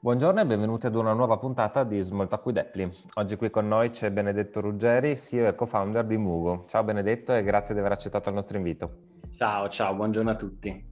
Buongiorno e benvenuti ad una nuova puntata di Talk with Apply. Oggi qui con noi c'è Benedetto Ruggeri, CEO e co-founder di Mugo. Ciao Benedetto e grazie di aver accettato il nostro invito. Ciao, ciao, buongiorno a tutti.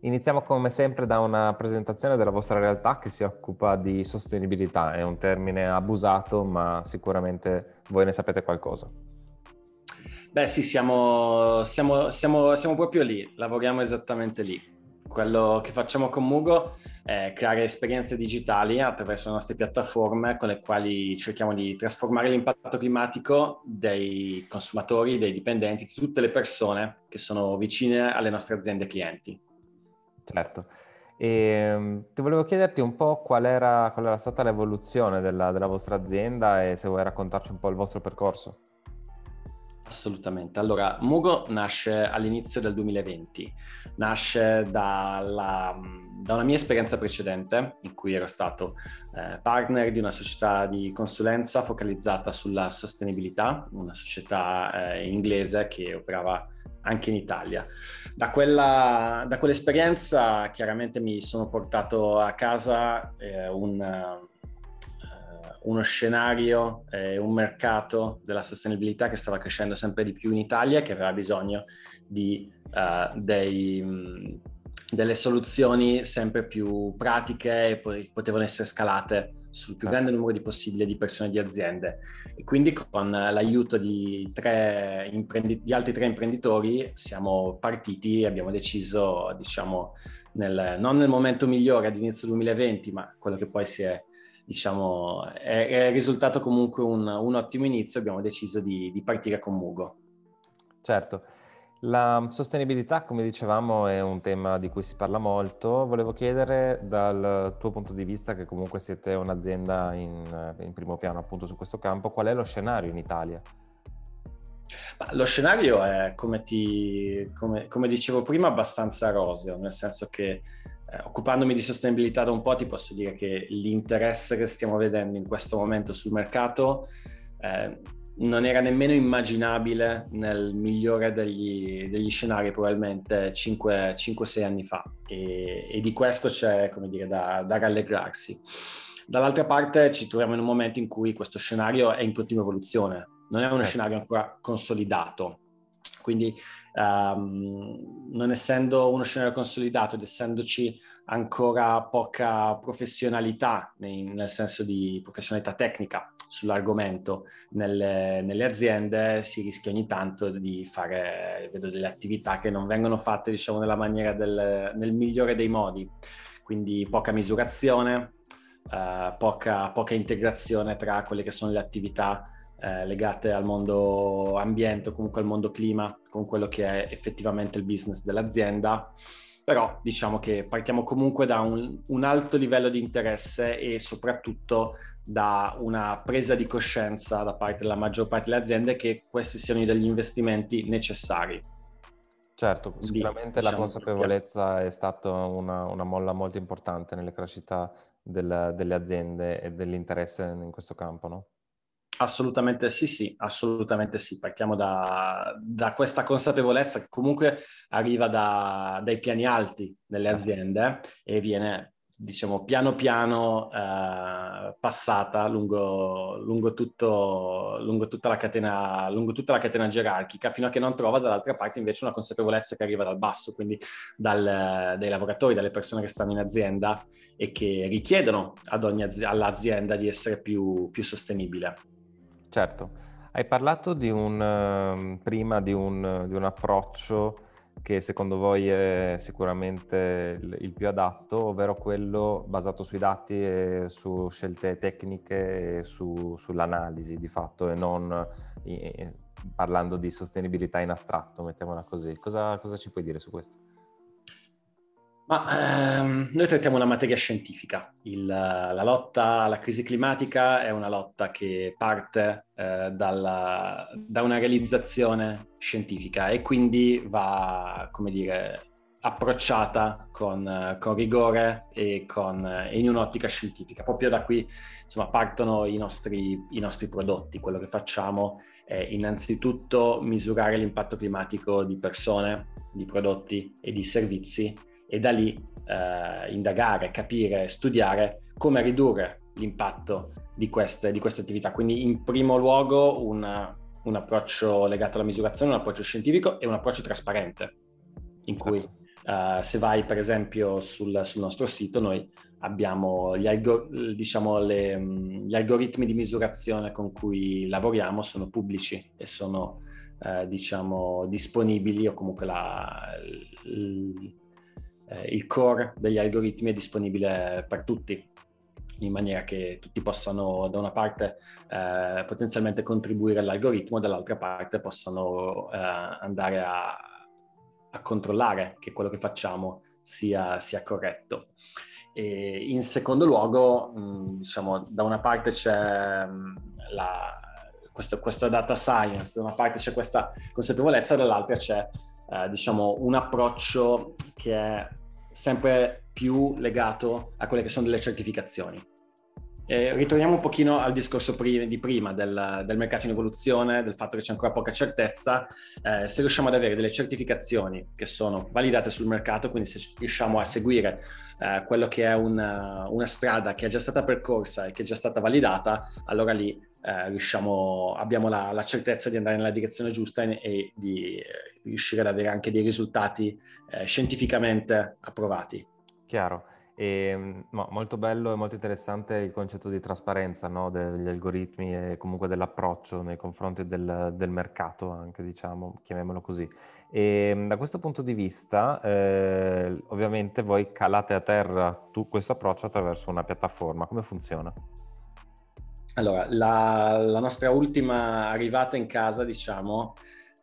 Iniziamo come sempre da una presentazione della vostra realtà che si occupa di sostenibilità. È un termine abusato, ma sicuramente voi ne sapete qualcosa. Beh sì, siamo, siamo, siamo, siamo proprio lì, lavoriamo esattamente lì. Quello che facciamo con Mugo è creare esperienze digitali attraverso le nostre piattaforme con le quali cerchiamo di trasformare l'impatto climatico dei consumatori, dei dipendenti, di tutte le persone che sono vicine alle nostre aziende clienti. Certo. E ehm, ti volevo chiederti un po' qual era, qual era stata l'evoluzione della, della vostra azienda e se vuoi raccontarci un po' il vostro percorso. Assolutamente. Allora, Mugo nasce all'inizio del 2020, nasce dalla, da una mia esperienza precedente in cui ero stato eh, partner di una società di consulenza focalizzata sulla sostenibilità, una società eh, inglese che operava anche in Italia. Da, quella, da quell'esperienza chiaramente mi sono portato a casa eh, un uno scenario, eh, un mercato della sostenibilità che stava crescendo sempre di più in Italia e che aveva bisogno di uh, dei, mh, delle soluzioni sempre più pratiche e poi potevano essere scalate sul più grande numero di possibile di persone e di aziende. E quindi con l'aiuto di, imprendi- di altri tre imprenditori siamo partiti e abbiamo deciso, diciamo, nel, non nel momento migliore ad inizio 2020, ma quello che poi si è diciamo, è, è risultato comunque un, un, ottimo inizio, abbiamo deciso di, di partire con Mugo. Certo. La sostenibilità, come dicevamo, è un tema di cui si parla molto. Volevo chiedere dal tuo punto di vista, che comunque siete un'azienda in, in primo piano appunto su questo campo, qual è lo scenario in Italia? lo scenario è, come, ti, come, come dicevo prima, abbastanza roseo, nel senso che occupandomi di sostenibilità da un po' ti posso dire che l'interesse che stiamo vedendo in questo momento sul mercato eh, non era nemmeno immaginabile nel migliore degli, degli scenari probabilmente 5-6 anni fa e, e, di questo c'è come dire da, da rallegrarsi. Dall'altra parte ci troviamo in un momento in cui questo scenario è in continua evoluzione, non è uno certo. scenario ancora consolidato, quindi um, non essendo uno scenario consolidato ed essendoci ancora poca professionalità, nel senso di professionalità tecnica sull'argomento nelle, nelle, aziende, si rischia ogni tanto di fare, vedo delle attività che non vengono fatte, diciamo, nella maniera del, nel migliore dei modi. Quindi poca misurazione, eh, poca, poca integrazione tra quelle che sono le attività eh, legate al mondo ambiente o comunque al mondo clima con quello che è effettivamente il business dell'azienda. Però diciamo che partiamo comunque da un, un alto livello di interesse e soprattutto da una presa di coscienza da parte della maggior parte delle aziende che questi siano degli investimenti necessari. Certo, sicuramente Quindi, la diciamo, consapevolezza è stata una, una, molla molto importante nelle crescita del, delle aziende e dell'interesse in questo campo, no? Assolutamente sì, sì, assolutamente sì. Partiamo da, da questa consapevolezza che comunque arriva da, dai piani alti delle certo. aziende e viene, diciamo, piano piano eh, passata lungo, lungo, tutto, lungo, tutta la catena, lungo tutta la catena gerarchica, fino a che non trova dall'altra parte invece una consapevolezza che arriva dal basso, quindi dal, dai lavoratori, dalle persone che stanno in azienda e che richiedono ad ogni azienda, all'azienda di essere più, più sostenibile. Certo, hai parlato di un, ehm, prima di un, di un approccio che secondo voi è sicuramente il, più adatto, ovvero quello basato sui dati e su scelte tecniche e su, sull'analisi di fatto e non parlando di sostenibilità in astratto, mettiamola così. Cosa, cosa ci puoi dire su questo? Ma ehm, noi trattiamo una materia scientifica. Il, la lotta alla crisi climatica è una lotta che parte eh, dalla, da una realizzazione scientifica e quindi va, come dire, approcciata con, con rigore e con, in un'ottica scientifica. Proprio da qui insomma, partono i nostri, i nostri prodotti. Quello che facciamo è innanzitutto misurare l'impatto climatico di persone, di prodotti e di servizi e da lì eh, indagare, capire, studiare come ridurre l'impatto di queste, di queste attività. Quindi in primo luogo una, un approccio legato alla misurazione, un approccio scientifico e un approccio trasparente, in cui uh, se vai per esempio sul, sul, nostro sito noi abbiamo gli, algor- diciamo, le, gli, algoritmi di misurazione con cui lavoriamo sono pubblici e sono uh, diciamo, disponibili o comunque la, il, il core degli algoritmi è disponibile per tutti in maniera che tutti possano da una parte eh, potenzialmente contribuire all'algoritmo, dall'altra parte possano eh, andare a, a, controllare che quello che facciamo sia, sia corretto. E in secondo luogo, mh, diciamo, da una parte c'è mh, la, questa, questa, data science, da una parte c'è questa consapevolezza, dall'altra c'è eh, diciamo, un approccio che è sempre più legato a quelle che sono delle certificazioni. Eh, ritorniamo un pochino al discorso pri- di prima del, del, mercato in evoluzione, del fatto che c'è ancora poca certezza. Eh, se riusciamo ad avere delle certificazioni che sono validate sul mercato, quindi se riusciamo a seguire eh, quello che è una, una, strada che è già stata percorsa e che è già stata validata, allora lì eh, riusciamo, abbiamo la, la, certezza di andare nella direzione giusta e, e di eh, riuscire ad avere anche dei risultati eh, scientificamente approvati. Chiaro. E, no, molto bello e molto interessante il concetto di trasparenza no, degli algoritmi e comunque dell'approccio nei confronti del, del mercato, anche diciamo, chiamiamolo così. E da questo punto di vista, eh, ovviamente voi calate a terra tu, questo approccio attraverso una piattaforma. Come funziona? Allora, la, la nostra ultima arrivata in casa, diciamo,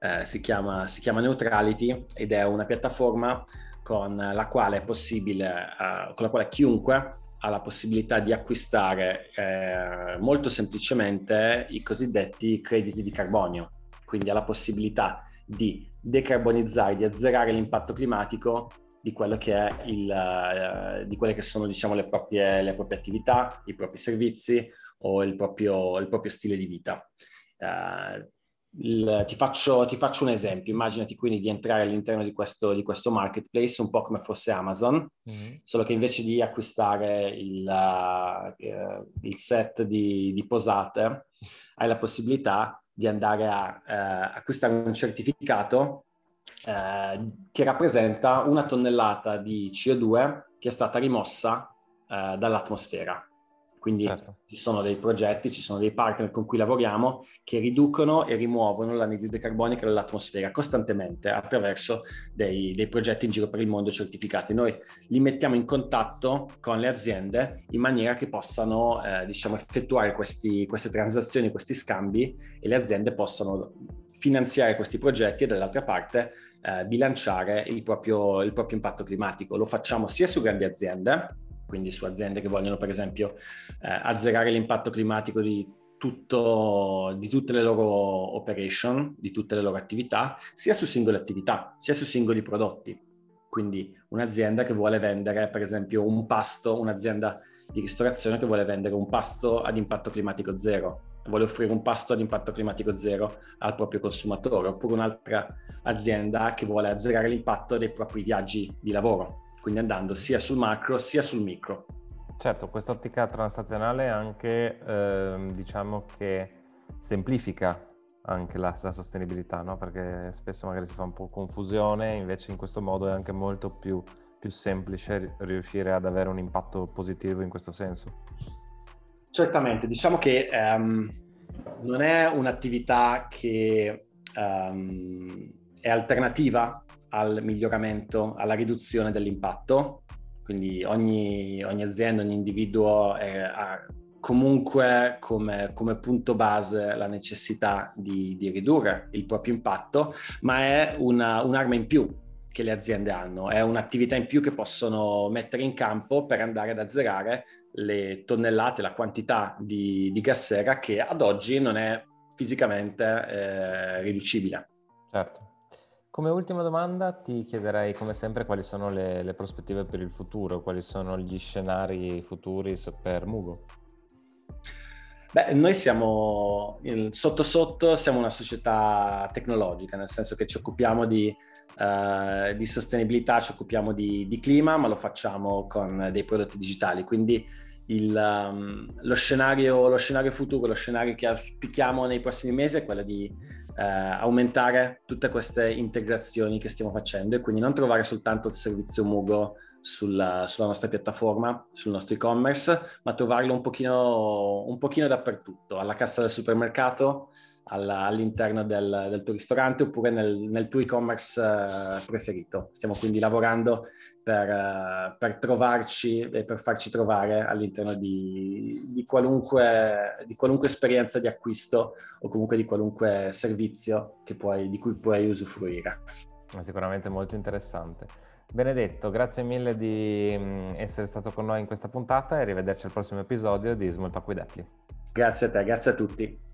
eh, si, chiama, si chiama Neutrality ed è una piattaforma con la quale è possibile, uh, con la quale chiunque ha la possibilità di acquistare eh, molto semplicemente i cosiddetti crediti di carbonio, quindi ha la possibilità di decarbonizzare, di azzerare l'impatto climatico di, il, uh, di quelle che sono diciamo, le, proprie, le proprie attività, i propri servizi o il proprio, il proprio stile di vita. Uh, il, ti, faccio, ti, faccio, un esempio, immaginati quindi di entrare all'interno di questo, di questo marketplace un po' come fosse Amazon, mm-hmm. solo che invece di acquistare il, uh, il set di, di, posate hai la possibilità di andare a uh, acquistare un certificato uh, che rappresenta una tonnellata di CO2 che è stata rimossa dall'atmosfera. Quindi certo. ci sono dei progetti, ci sono dei partner con cui lavoriamo che riducono e rimuovono l'anidride carbonica dall'atmosfera costantemente attraverso dei, dei, progetti in giro per il mondo certificati. Noi li mettiamo in contatto con le aziende in maniera che possano eh, diciamo, effettuare questi, queste transazioni, questi scambi e le aziende possano finanziare questi progetti e dall'altra parte eh, bilanciare il proprio, il proprio impatto climatico. Lo facciamo sia su grandi aziende, quindi su aziende che vogliono per esempio eh, azzerare l'impatto climatico di, tutto, di tutte le loro operation, di tutte le loro attività, sia su singole attività, sia su singoli prodotti. Quindi un'azienda che vuole vendere per esempio un pasto, un'azienda di ristorazione che vuole vendere un pasto ad impatto climatico zero, vuole offrire un pasto ad impatto climatico zero al proprio consumatore, oppure un'altra azienda che vuole azzerare l'impatto dei propri viaggi di lavoro quindi andando sia sul macro sia sul micro. Certo, questa ottica transazionale anche eh, diciamo che semplifica anche la, la sostenibilità, no? perché spesso magari si fa un po' confusione, invece in questo modo è anche molto più, più semplice riuscire ad avere un impatto positivo in questo senso. Certamente, diciamo che um, non è un'attività che um, è alternativa al miglioramento, alla riduzione dell'impatto. Quindi ogni, ogni azienda, ogni individuo è, ha comunque come, come, punto base la necessità di, di, ridurre il proprio impatto, ma è una, un'arma in più che le aziende hanno, è un'attività in più che possono mettere in campo per andare ad azzerare le tonnellate, la quantità di, di gas sera che ad oggi non è fisicamente eh, riducibile. Certo. Come ultima domanda ti chiederei come sempre quali sono le, le prospettive per il futuro, quali sono gli scenari futuri per Mugo. Beh, noi siamo sotto sotto, siamo una società tecnologica, nel senso che ci occupiamo di uh, di sostenibilità, ci occupiamo di, di, clima, ma lo facciamo con dei prodotti digitali. Quindi il, um, lo, scenario, lo, scenario, futuro, lo scenario che auspichiamo nei prossimi mesi è quello di uh, aumentare tutte queste integrazioni che stiamo facendo e quindi non trovare soltanto il servizio Mugo sulla, sulla, nostra piattaforma, sul nostro e-commerce, ma trovarlo un pochino, un pochino dappertutto, alla cassa del supermercato, alla, all'interno del, del, tuo ristorante oppure nel, nel tuo e-commerce uh, preferito. Stiamo quindi lavorando per, uh, per, trovarci e per farci trovare all'interno di, di, qualunque, di, qualunque, esperienza di acquisto o comunque di qualunque servizio puoi, di cui puoi usufruire. Sicuramente molto interessante. Benedetto, grazie mille di mm, essere stato con noi in questa puntata e arrivederci al prossimo episodio di Small Talk with Apply. Grazie a te, grazie a tutti.